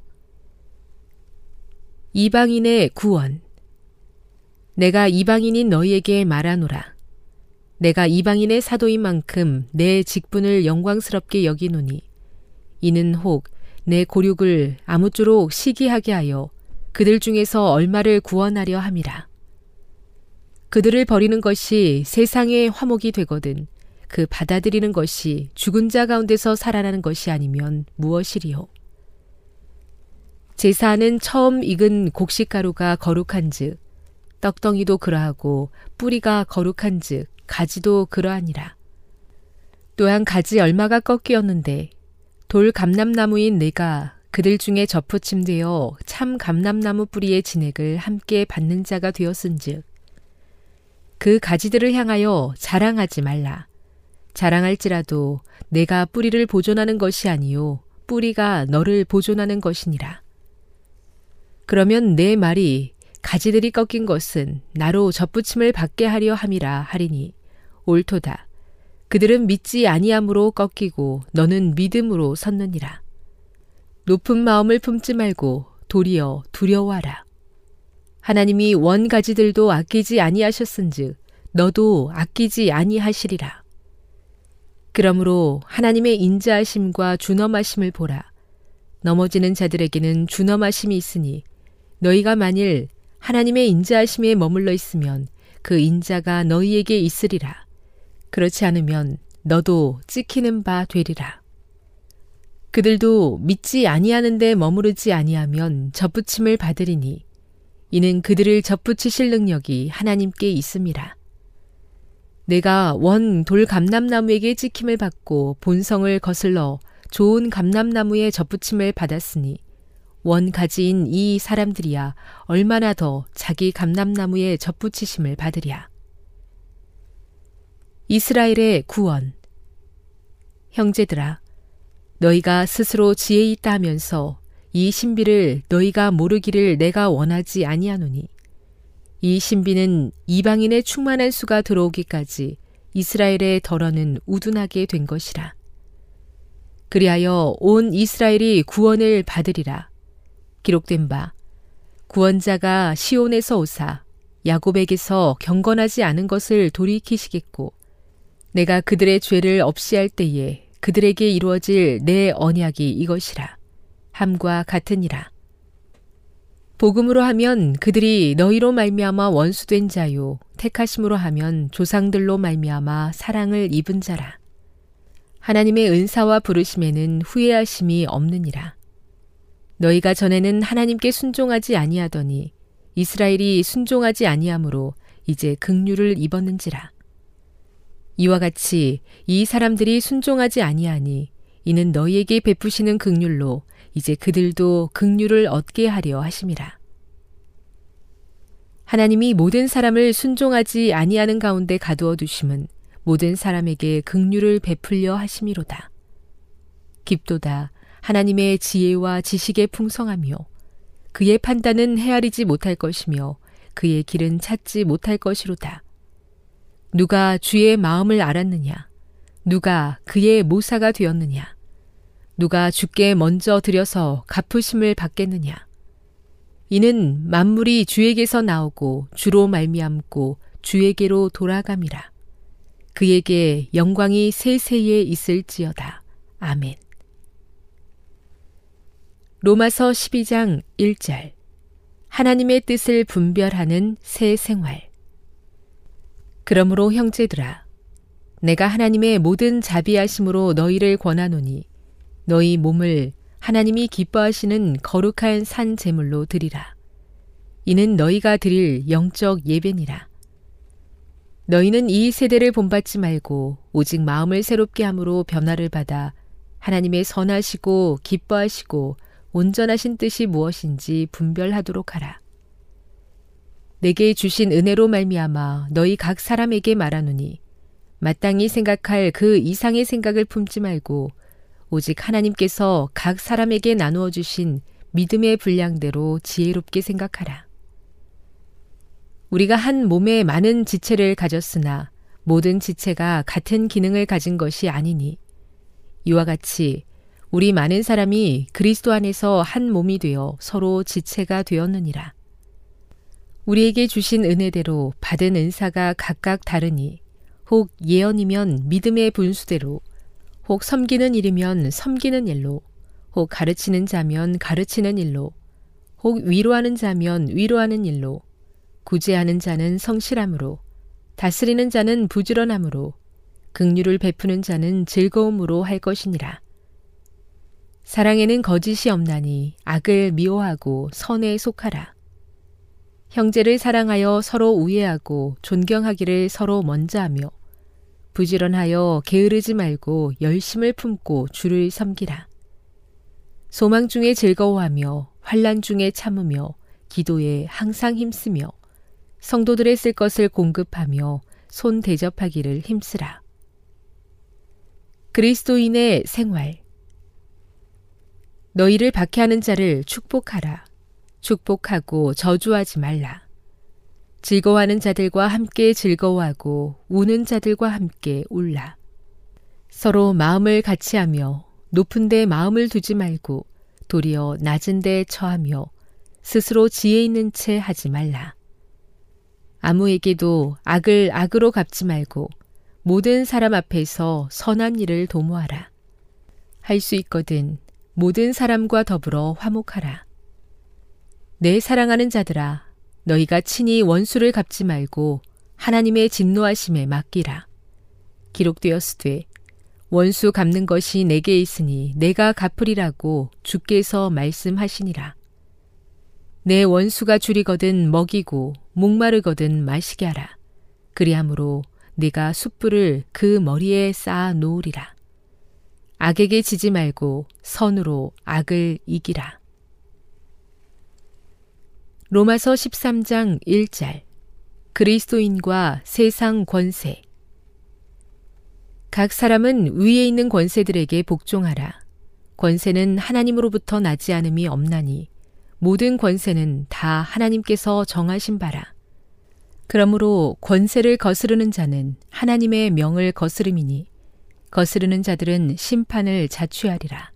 이방인의 구원 내가 이방인인 너희에게 말하노라. 내가 이방인의 사도인 만큼 내 직분을 영광스럽게 여기노니 이는 혹 내 고륙을 아무쪼록 시기하게 하여 그들 중에서 얼마를 구원하려 함이라. 그들을 버리는 것이 세상의 화목이 되거든 그 받아들이는 것이 죽은 자 가운데서 살아나는 것이 아니면 무엇이리요? 제사는 처음 익은 곡식가루가 거룩한즉 떡덩이도 그러하고 뿌리가 거룩한즉 가지도 그러하니라. 또한 가지 얼마가 꺾이었는데 돌 감람나무인 내가 그들 중에 접붙임되어 참 감람나무 뿌리의 진액을 함께 받는 자가 되었은즉 그 가지들을 향하여 자랑하지 말라. 자랑할지라도 내가 뿌리를 보존하는 것이 아니요 뿌리가 너를 보존하는 것이니라. 그러면 내 말이 가지들이 꺾인 것은 나로 접붙임을 받게 하려 함이라 하리니 옳도다. 그들은 믿지 아니함으로 꺾이고 너는 믿음으로 섰느니라. 높은 마음을 품지 말고 도리어 두려워하라. 하나님이 원 가지들도 아끼지 아니하셨은즉 너도 아끼지 아니하시리라. 그러므로 하나님의 인자하심과 준엄하심을 보라. 넘어지는 자들에게는 준엄하심이 있으니 너희가 만일 하나님의 인자하심에 머물러 있으면 그 인자가 너희에게 있으리라. 그렇지 않으면 너도 찍히는 바 되리라. 그들도 믿지 아니하는데 머무르지 아니하면 접붙임을 받으리니 이는 그들을 접붙이실 능력이 하나님께 있습니다. 내가 원 돌 감람나무에게 찍힘을 받고 본성을 거슬러 좋은 감람나무에 접붙임을 받았으니 원 가지인 이 사람들이야 얼마나 더 자기 감람나무에 접붙이심을 받으랴. 이스라엘의 구원 형제들아 너희가 스스로 지혜 있다 하면서 이 신비를 너희가 모르기를 내가 원하지 아니하노니 이 신비는 이방인의 충만한 수가 들어오기까지 이스라엘의 덜어는 우둔하게 된 것이라. 그리하여 온 이스라엘이 구원을 받으리라. 기록된 바 구원자가 시온에서 오사 야곱에게서 경건하지 않은 것을 돌이키시겠고 내가 그들의 죄를 없이 할 때에 그들에게 이루어질 내 언약이 이것이라. 함과 같으니라. 복음으로 하면 그들이 너희로 말미암아 원수된 자요 택하심으로 하면 조상들로 말미암아 사랑을 입은 자라. 하나님의 은사와 부르심에는 후회하심이 없느니라. 너희가 전에는 하나님께 순종하지 아니하더니 이스라엘이 순종하지 아니하므로 이제 극류를 입었는지라. 이와 같이 이 사람들이 순종하지 아니하니 이는 너희에게 베푸시는 극률로 이제 그들도 극률을 얻게 하려 하심이라. 하나님이 모든 사람을 순종하지 아니하는 가운데 가두어 두심은 모든 사람에게 극률을 베풀려 하심이로다. 깊도다 하나님의 지혜와 지식의 풍성하며 그의 판단은 헤아리지 못할 것이며 그의 길은 찾지 못할 것이로다. 누가 주의 마음을 알았느냐? 누가 그의 모사가 되었느냐? 누가 주께 먼저 들여서 갚으심을 받겠느냐? 이는 만물이 주에게서 나오고 주로 말미암고 주에게로 돌아감이라. 그에게 영광이 세세에 있을지어다. 아멘. 로마서 12장 1절 하나님의 뜻을 분별하는 새 생활 그러므로 형제들아 내가 하나님의 모든 자비하심으로 너희를 권하노니 너희 몸을 하나님이 기뻐하시는 거룩한 산 제물로 드리라 이는 너희가 드릴 영적 예배니라 너희는 이 세대를 본받지 말고 오직 마음을 새롭게 함으로 변화를 받아 하나님의 선하시고 기뻐하시고 온전하신 뜻이 무엇인지 분별하도록 하라. 내게 주신 은혜로 말미암아 너희 각 사람에게 말하노니 마땅히 생각할 그 이상의 생각을 품지 말고 오직 하나님께서 각 사람에게 나누어 주신 믿음의 분량대로 지혜롭게 생각하라. 우리가 한 몸에 많은 지체를 가졌으나 모든 지체가 같은 기능을 가진 것이 아니니 이와 같이 우리 많은 사람이 그리스도 안에서 한 몸이 되어 서로 지체가 되었느니라. 우리에게 주신 은혜대로 받은 은사가 각각 다르니 혹 예언이면 믿음의 분수대로 혹 섬기는 일이면 섬기는 일로 혹 가르치는 자면 가르치는 일로 혹 위로하는 자면 위로하는 일로 구제하는 자는 성실함으로 다스리는 자는 부지런함으로 긍휼을 베푸는 자는 즐거움으로 할 것이니라. 사랑에는 거짓이 없나니 악을 미워하고 선에 속하라. 형제를 사랑하여 서로 우애하고 존경하기를 서로 먼저 하며 부지런하여 게으르지 말고 열심을 품고 주를 섬기라. 소망 중에 즐거워하며 환란 중에 참으며 기도에 항상 힘쓰며 성도들의 쓸 것을 공급하며 손 대접하기를 힘쓰라. 그리스도인의 생활 너희를 박해하는 자를 축복하라. 축복하고 저주하지 말라. 즐거워하는 자들과 함께 즐거워하고 우는 자들과 함께 울라. 서로 마음을 같이 하며 높은 데 마음을 두지 말고 도리어 낮은 데 처하며 스스로 지혜 있는 채 하지 말라. 아무에게도 악을 악으로 갚지 말고 모든 사람 앞에서 선한 일을 도모하라. 할 수 있거든 모든 사람과 더불어 화목하라. 내 사랑하는 자들아, 너희가 친히 원수를 갚지 말고 하나님의 진노하심에 맡기라. 기록되었으되 원수 갚는 것이 내게 있으니 내가 갚으리라고 주께서 말씀하시니라. 내 원수가 줄이거든 먹이고 목마르거든 마시게 하라. 그리함으로 내가 숯불을 그 머리에 쌓아 놓으리라. 악에게 지지 말고 선으로 악을 이기라. 로마서 13장 1절 그리스도인과 세상 권세 각 사람은 위에 있는 권세들에게 복종하라. 권세는 하나님으로부터 나지 않음이 없나니 모든 권세는 다 하나님께서 정하신 바라. 그러므로 권세를 거스르는 자는 하나님의 명을 거스름이니 거스르는 자들은 심판을 자취하리라.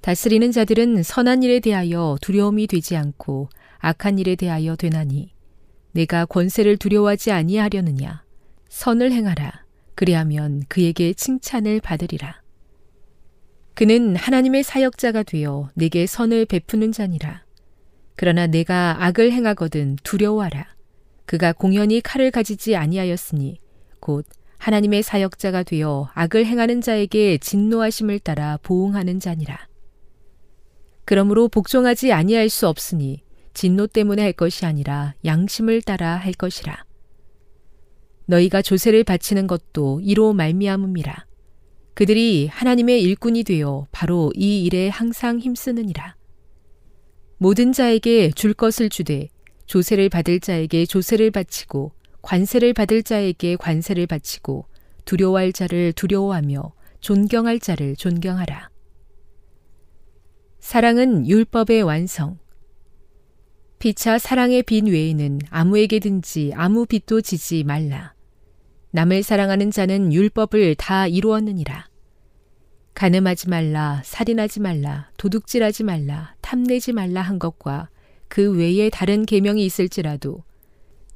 다스리는 자들은 선한 일에 대하여 두려움이 되지 않고 악한 일에 대하여 되나니 내가 권세를 두려워하지 아니하려느냐? 선을 행하라. 그리하면 그에게 칭찬을 받으리라. 그는 하나님의 사역자가 되어 내게 선을 베푸는 자니라. 그러나 내가 악을 행하거든 두려워하라. 그가 공연히 칼을 가지지 아니하였으니 곧 하나님의 사역자가 되어 악을 행하는 자에게 진노하심을 따라 보응하는 자니라 그러므로 복종하지 아니할 수 없으니 진노 때문에 할 것이 아니라 양심을 따라 할 것이라. 너희가 조세를 바치는 것도 이로 말미암음이라. 그들이 하나님의 일꾼이 되어 바로 이 일에 항상 힘쓰느니라. 모든 자에게 줄 것을 주되 조세를 받을 자에게 조세를 바치고 관세를 받을 자에게 관세를 바치고 두려워할 자를 두려워하며 존경할 자를 존경하라. 사랑은 율법의 완성. 피차 사랑의 빈 외에는 아무에게든지 아무 빚도 지지 말라. 남을 사랑하는 자는 율법을 다 이루었느니라. 가늠하지 말라, 살인하지 말라, 도둑질하지 말라, 탐내지 말라 한 것과 그 외에 다른 계명이 있을지라도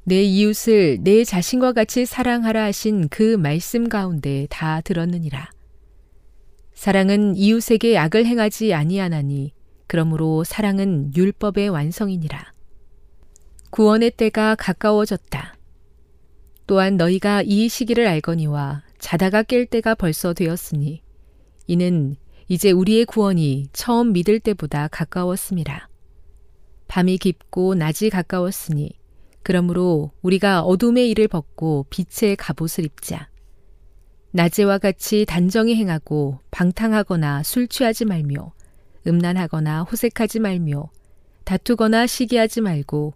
내 이웃을 내 자신과 같이 사랑하라 하신 그 말씀 가운데 다 들었느니라. 사랑은 이웃에게 악을 행하지 아니하나니 그러므로 사랑은 율법의 완성이니라. 구원의 때가 가까워졌다. 또한 너희가 이 시기를 알거니와 자다가 깰 때가 벌써 되었으니 이는 이제 우리의 구원이 처음 믿을 때보다 가까웠습니다. 밤이 깊고 낮이 가까웠으니 그러므로 우리가 어둠의 일을 벗고 빛의 갑옷을 입자. 낮에와 같이 단정히 행하고 방탕하거나 술 취하지 말며 음란하거나 호색하지 말며 다투거나 시기하지 말고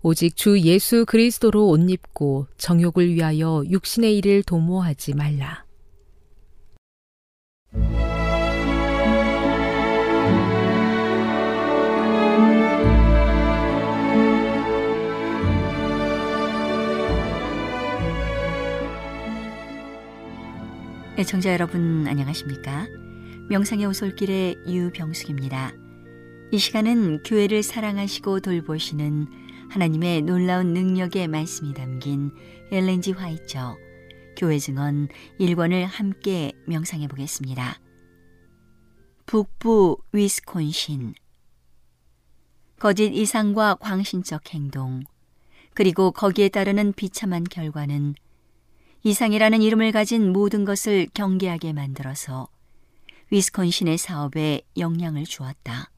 오직 주 예수 그리스도로 옷 입고 정욕을 위하여 육신의 일을 도모하지 말라. 애청자 여러분 안녕하십니까? 명상의 오솔길의 유병숙입니다. 이 시간은 교회를 사랑하시고 돌보시는 하나님의 놀라운 능력의 말씀이 담긴 엘렌지 화이처 교회 증언 1권을 함께 명상해 보겠습니다. 북부 위스콘신 거짓 이상과 광신적 행동 그리고 거기에 따르는 비참한 결과는 이상이라는 이름을 가진 모든 것을 경계하게 만들어서 위스콘신의 사업에 영향을 주었다.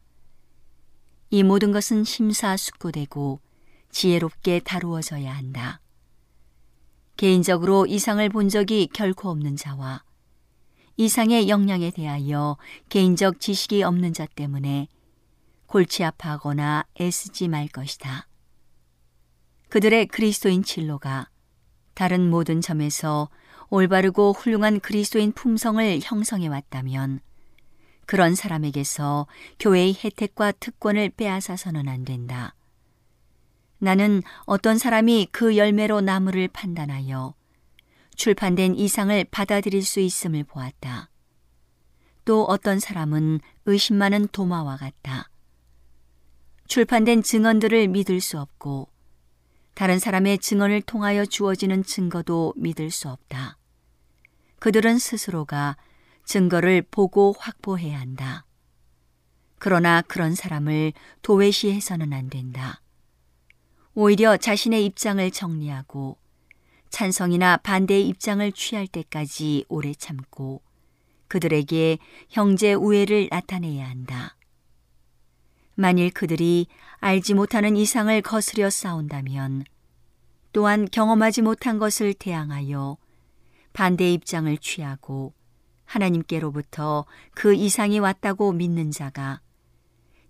이 모든 것은 심사숙고되고 지혜롭게 다루어져야 한다. 개인적으로 이상을 본 적이 결코 없는 자와 이상의 역량에 대하여 개인적 지식이 없는 자 때문에 골치 아파하거나 애쓰지 말 것이다. 그들의 그리스도인 진로가 다른 모든 점에서 올바르고 훌륭한 그리스도인 품성을 형성해 왔다면 그런 사람에게서 교회의 혜택과 특권을 빼앗아서는 안 된다. 나는 어떤 사람이 그 열매로 나무를 판단하여 출판된 이상을 받아들일 수 있음을 보았다. 또 어떤 사람은 의심 많은 도마와 같다. 출판된 증언들을 믿을 수 없고 다른 사람의 증언을 통하여 주어지는 증거도 믿을 수 없다. 그들은 스스로가 증거를 보고 확보해야 한다. 그러나 그런 사람을 도외시해서는 안 된다. 오히려 자신의 입장을 정리하고 찬성이나 반대의 입장을 취할 때까지 오래 참고 그들에게 형제 우애를 나타내야 한다. 만일 그들이 알지 못하는 이상을 거스려 싸운다면 또한 경험하지 못한 것을 대항하여 반대 입장을 취하고 하나님께로부터 그 이상이 왔다고 믿는 자가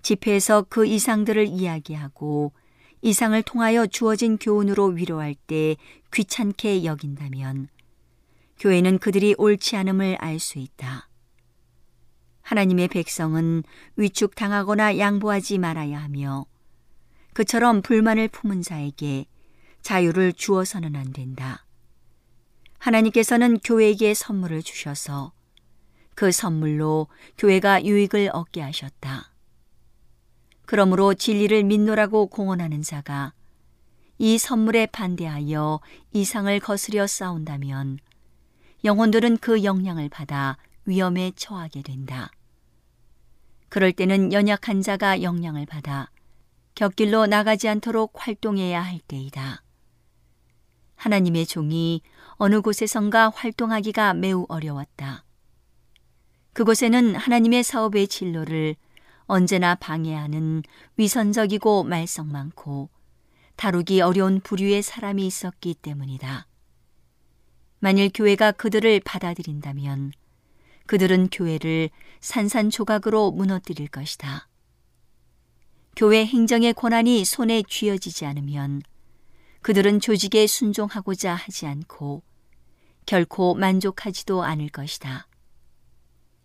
집회에서 그 이상들을 이야기하고 이상을 통하여 주어진 교훈으로 위로할 때 귀찮게 여긴다면 교회는 그들이 옳지 않음을 알 수 있다. 하나님의 백성은 위축당하거나 양보하지 말아야 하며 그처럼 불만을 품은 자에게 자유를 주어서는 안 된다. 하나님께서는 교회에게 선물을 주셔서 그 선물로 교회가 유익을 얻게 하셨다. 그러므로 진리를 믿노라고 공언하는 자가 이 선물에 반대하여 이상을 거스려 싸운다면 영혼들은 그 영향을 받아 위험에 처하게 된다. 그럴 때는 연약한 자가 영향을 받아 곁길로 나가지 않도록 활동해야 할 때이다. 하나님의 종이 어느 곳에선가 활동하기가 매우 어려웠다. 그곳에는 하나님의 사업의 진로를 언제나 방해하는 위선적이고 말썽 많고 다루기 어려운 부류의 사람이 있었기 때문이다. 만일 교회가 그들을 받아들인다면 그들은 교회를 산산조각으로 무너뜨릴 것이다. 교회 행정의 권한이 손에 쥐어지지 않으면 그들은 조직에 순종하고자 하지 않고 결코 만족하지도 않을 것이다.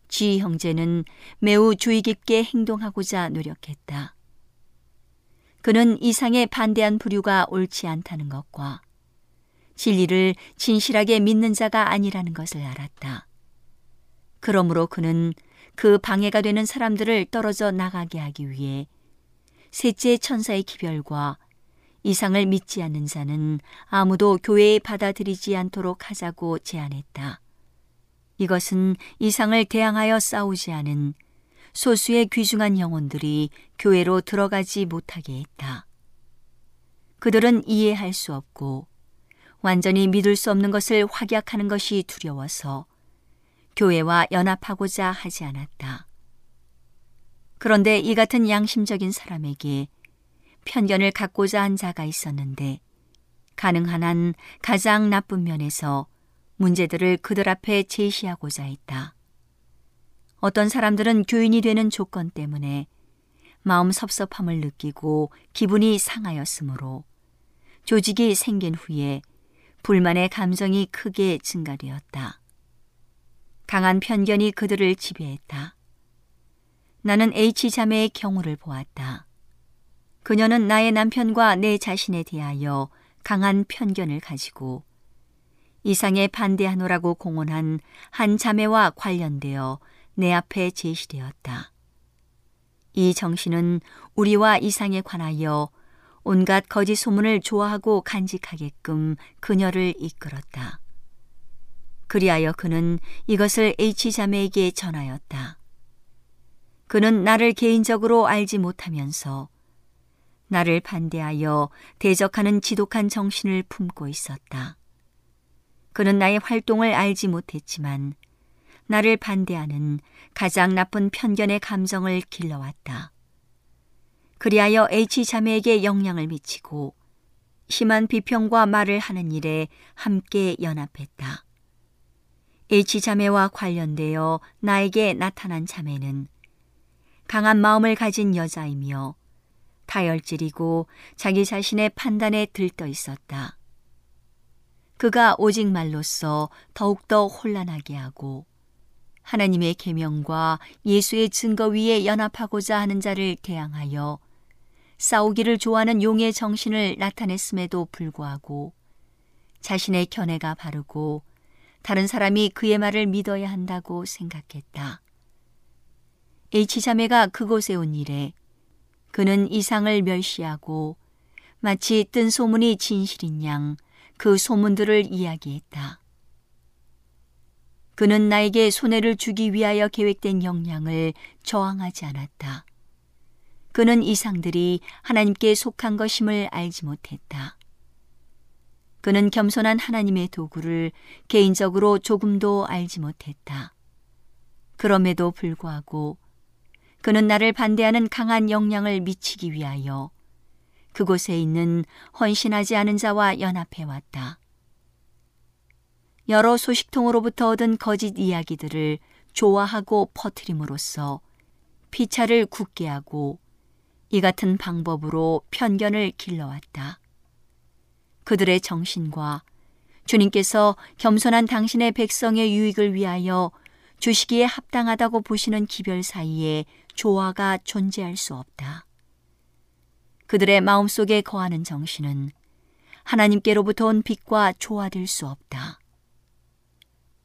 지 형제는 매우 주의 깊게 행동하고자 노력했다. 그는 이상에 반대한 부류가 옳지 않다는 것과 진리를 진실하게 믿는 자가 아니라는 것을 알았다. 그러므로 그는 그 방해가 되는 사람들을 떨어져 나가게 하기 위해 셋째 천사의 기별과 이상을 믿지 않는 자는 아무도 교회에 받아들이지 않도록 하자고 제안했다. 이것은 이상을 대항하여 싸우지 않은 소수의 귀중한 영혼들이 교회로 들어가지 못하게 했다. 그들은 이해할 수 없고 완전히 믿을 수 없는 것을 확약하는 것이 두려워서 교회와 연합하고자 하지 않았다. 그런데 이 같은 양심적인 사람에게 편견을 갖고자 한 자가 있었는데 가능한 한 가장 나쁜 면에서 문제들을 그들 앞에 제시하고자 했다. 어떤 사람들은 교인이 되는 조건 때문에 마음 섭섭함을 느끼고 기분이 상하였으므로 조직이 생긴 후에 불만의 감정이 크게 증가되었다. 강한 편견이 그들을 지배했다. 나는 H 자매의 경우를 보았다. 그녀는 나의 남편과 내 자신에 대하여 강한 편견을 가지고 이상에 반대하노라고 공언한 한 자매와 관련되어 내 앞에 제시되었다. 이 정신은 우리와 이상에 관하여 온갖 거짓 소문을 좋아하고 간직하게끔 그녀를 이끌었다. 그리하여 그는 이것을 H 자매에게 전하였다. 그는 나를 개인적으로 알지 못하면서 나를 반대하여 대적하는 지독한 정신을 품고 있었다. 그는 나의 활동을 알지 못했지만 나를 반대하는 가장 나쁜 편견의 감정을 길러왔다. 그리하여 H 자매에게 영향을 미치고 심한 비평과 말을 하는 일에 함께 연합했다. H 자매와 관련되어 나에게 나타난 자매는 강한 마음을 가진 여자이며 다혈질이고 자기 자신의 판단에 들떠 있었다. 그가 오직 말로써 더욱더 혼란하게 하고 하나님의 계명과 예수의 증거 위에 연합하고자 하는 자를 대항하여 싸우기를 좋아하는 용의 정신을 나타냈음에도 불구하고 자신의 견해가 바르고 다른 사람이 그의 말을 믿어야 한다고 생각했다. H자매가 그곳에 온 일에 그는 이상을 멸시하고 마치 뜬 소문이 진실인 양 그 소문들을 이야기했다. 그는 나에게 손해를 주기 위하여 계획된 역량을 저항하지 않았다. 그는 이상들이 하나님께 속한 것임을 알지 못했다. 그는 겸손한 하나님의 도구를 개인적으로 조금도 알지 못했다. 그럼에도 불구하고 그는 나를 반대하는 강한 영향을 미치기 위하여 그곳에 있는 헌신하지 않은 자와 연합해 왔다. 여러 소식통으로부터 얻은 거짓 이야기들을 좋아하고 퍼뜨림으로써 피차를 굳게 하고 이 같은 방법으로 편견을 길러왔다. 그들의 정신과 주님께서 겸손한 당신의 백성의 유익을 위하여 주시기에 합당하다고 보시는 기별 사이에 조화가 존재할 수 없다. 그들의 마음속에 거하는 정신은 하나님께로부터 온 빛과 조화될 수 없다.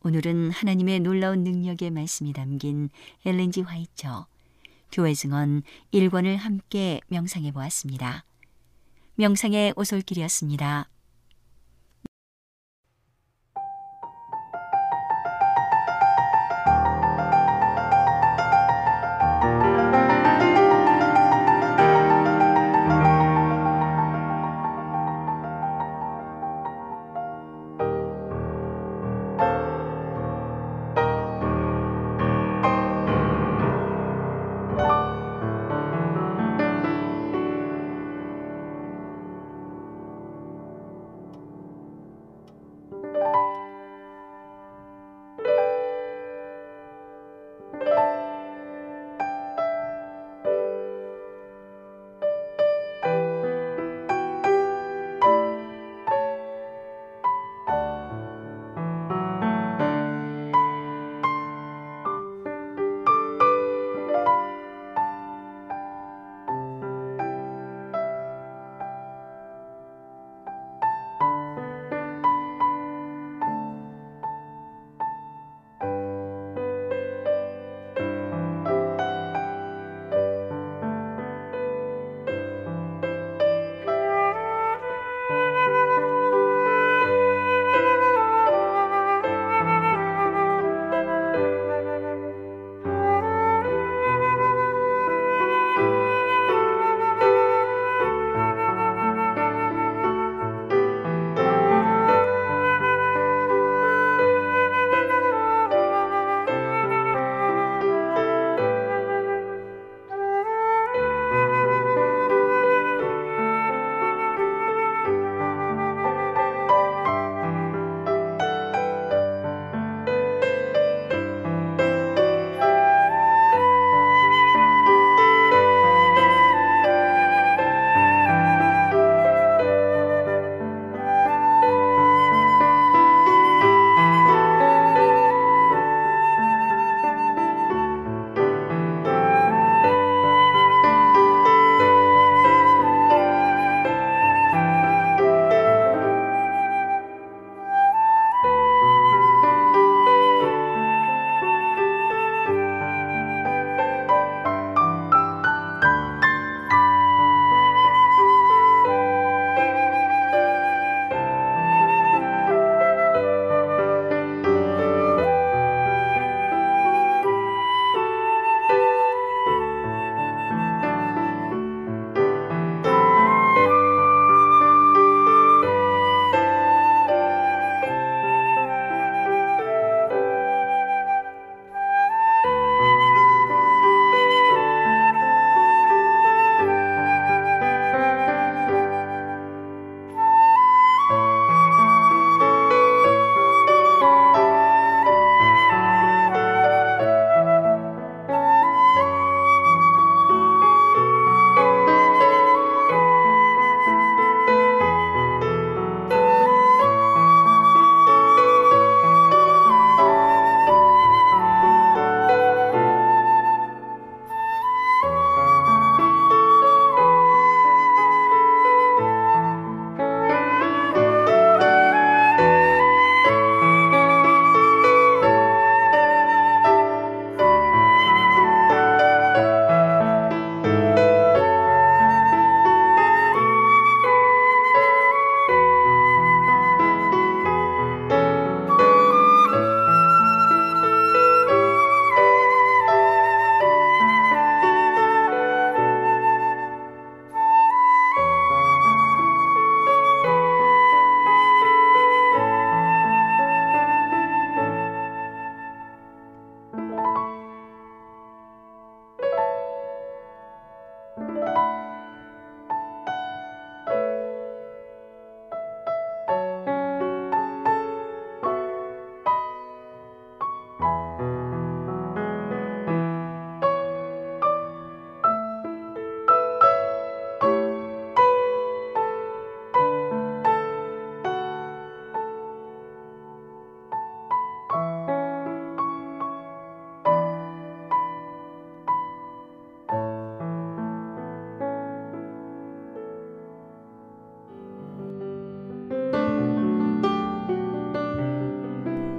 오늘은 하나님의 놀라운 능력의 말씀이 담긴 엘렌지 화이처 교회 증언 1권을 함께 명상해 보았습니다. 명상의 오솔길이었습니다.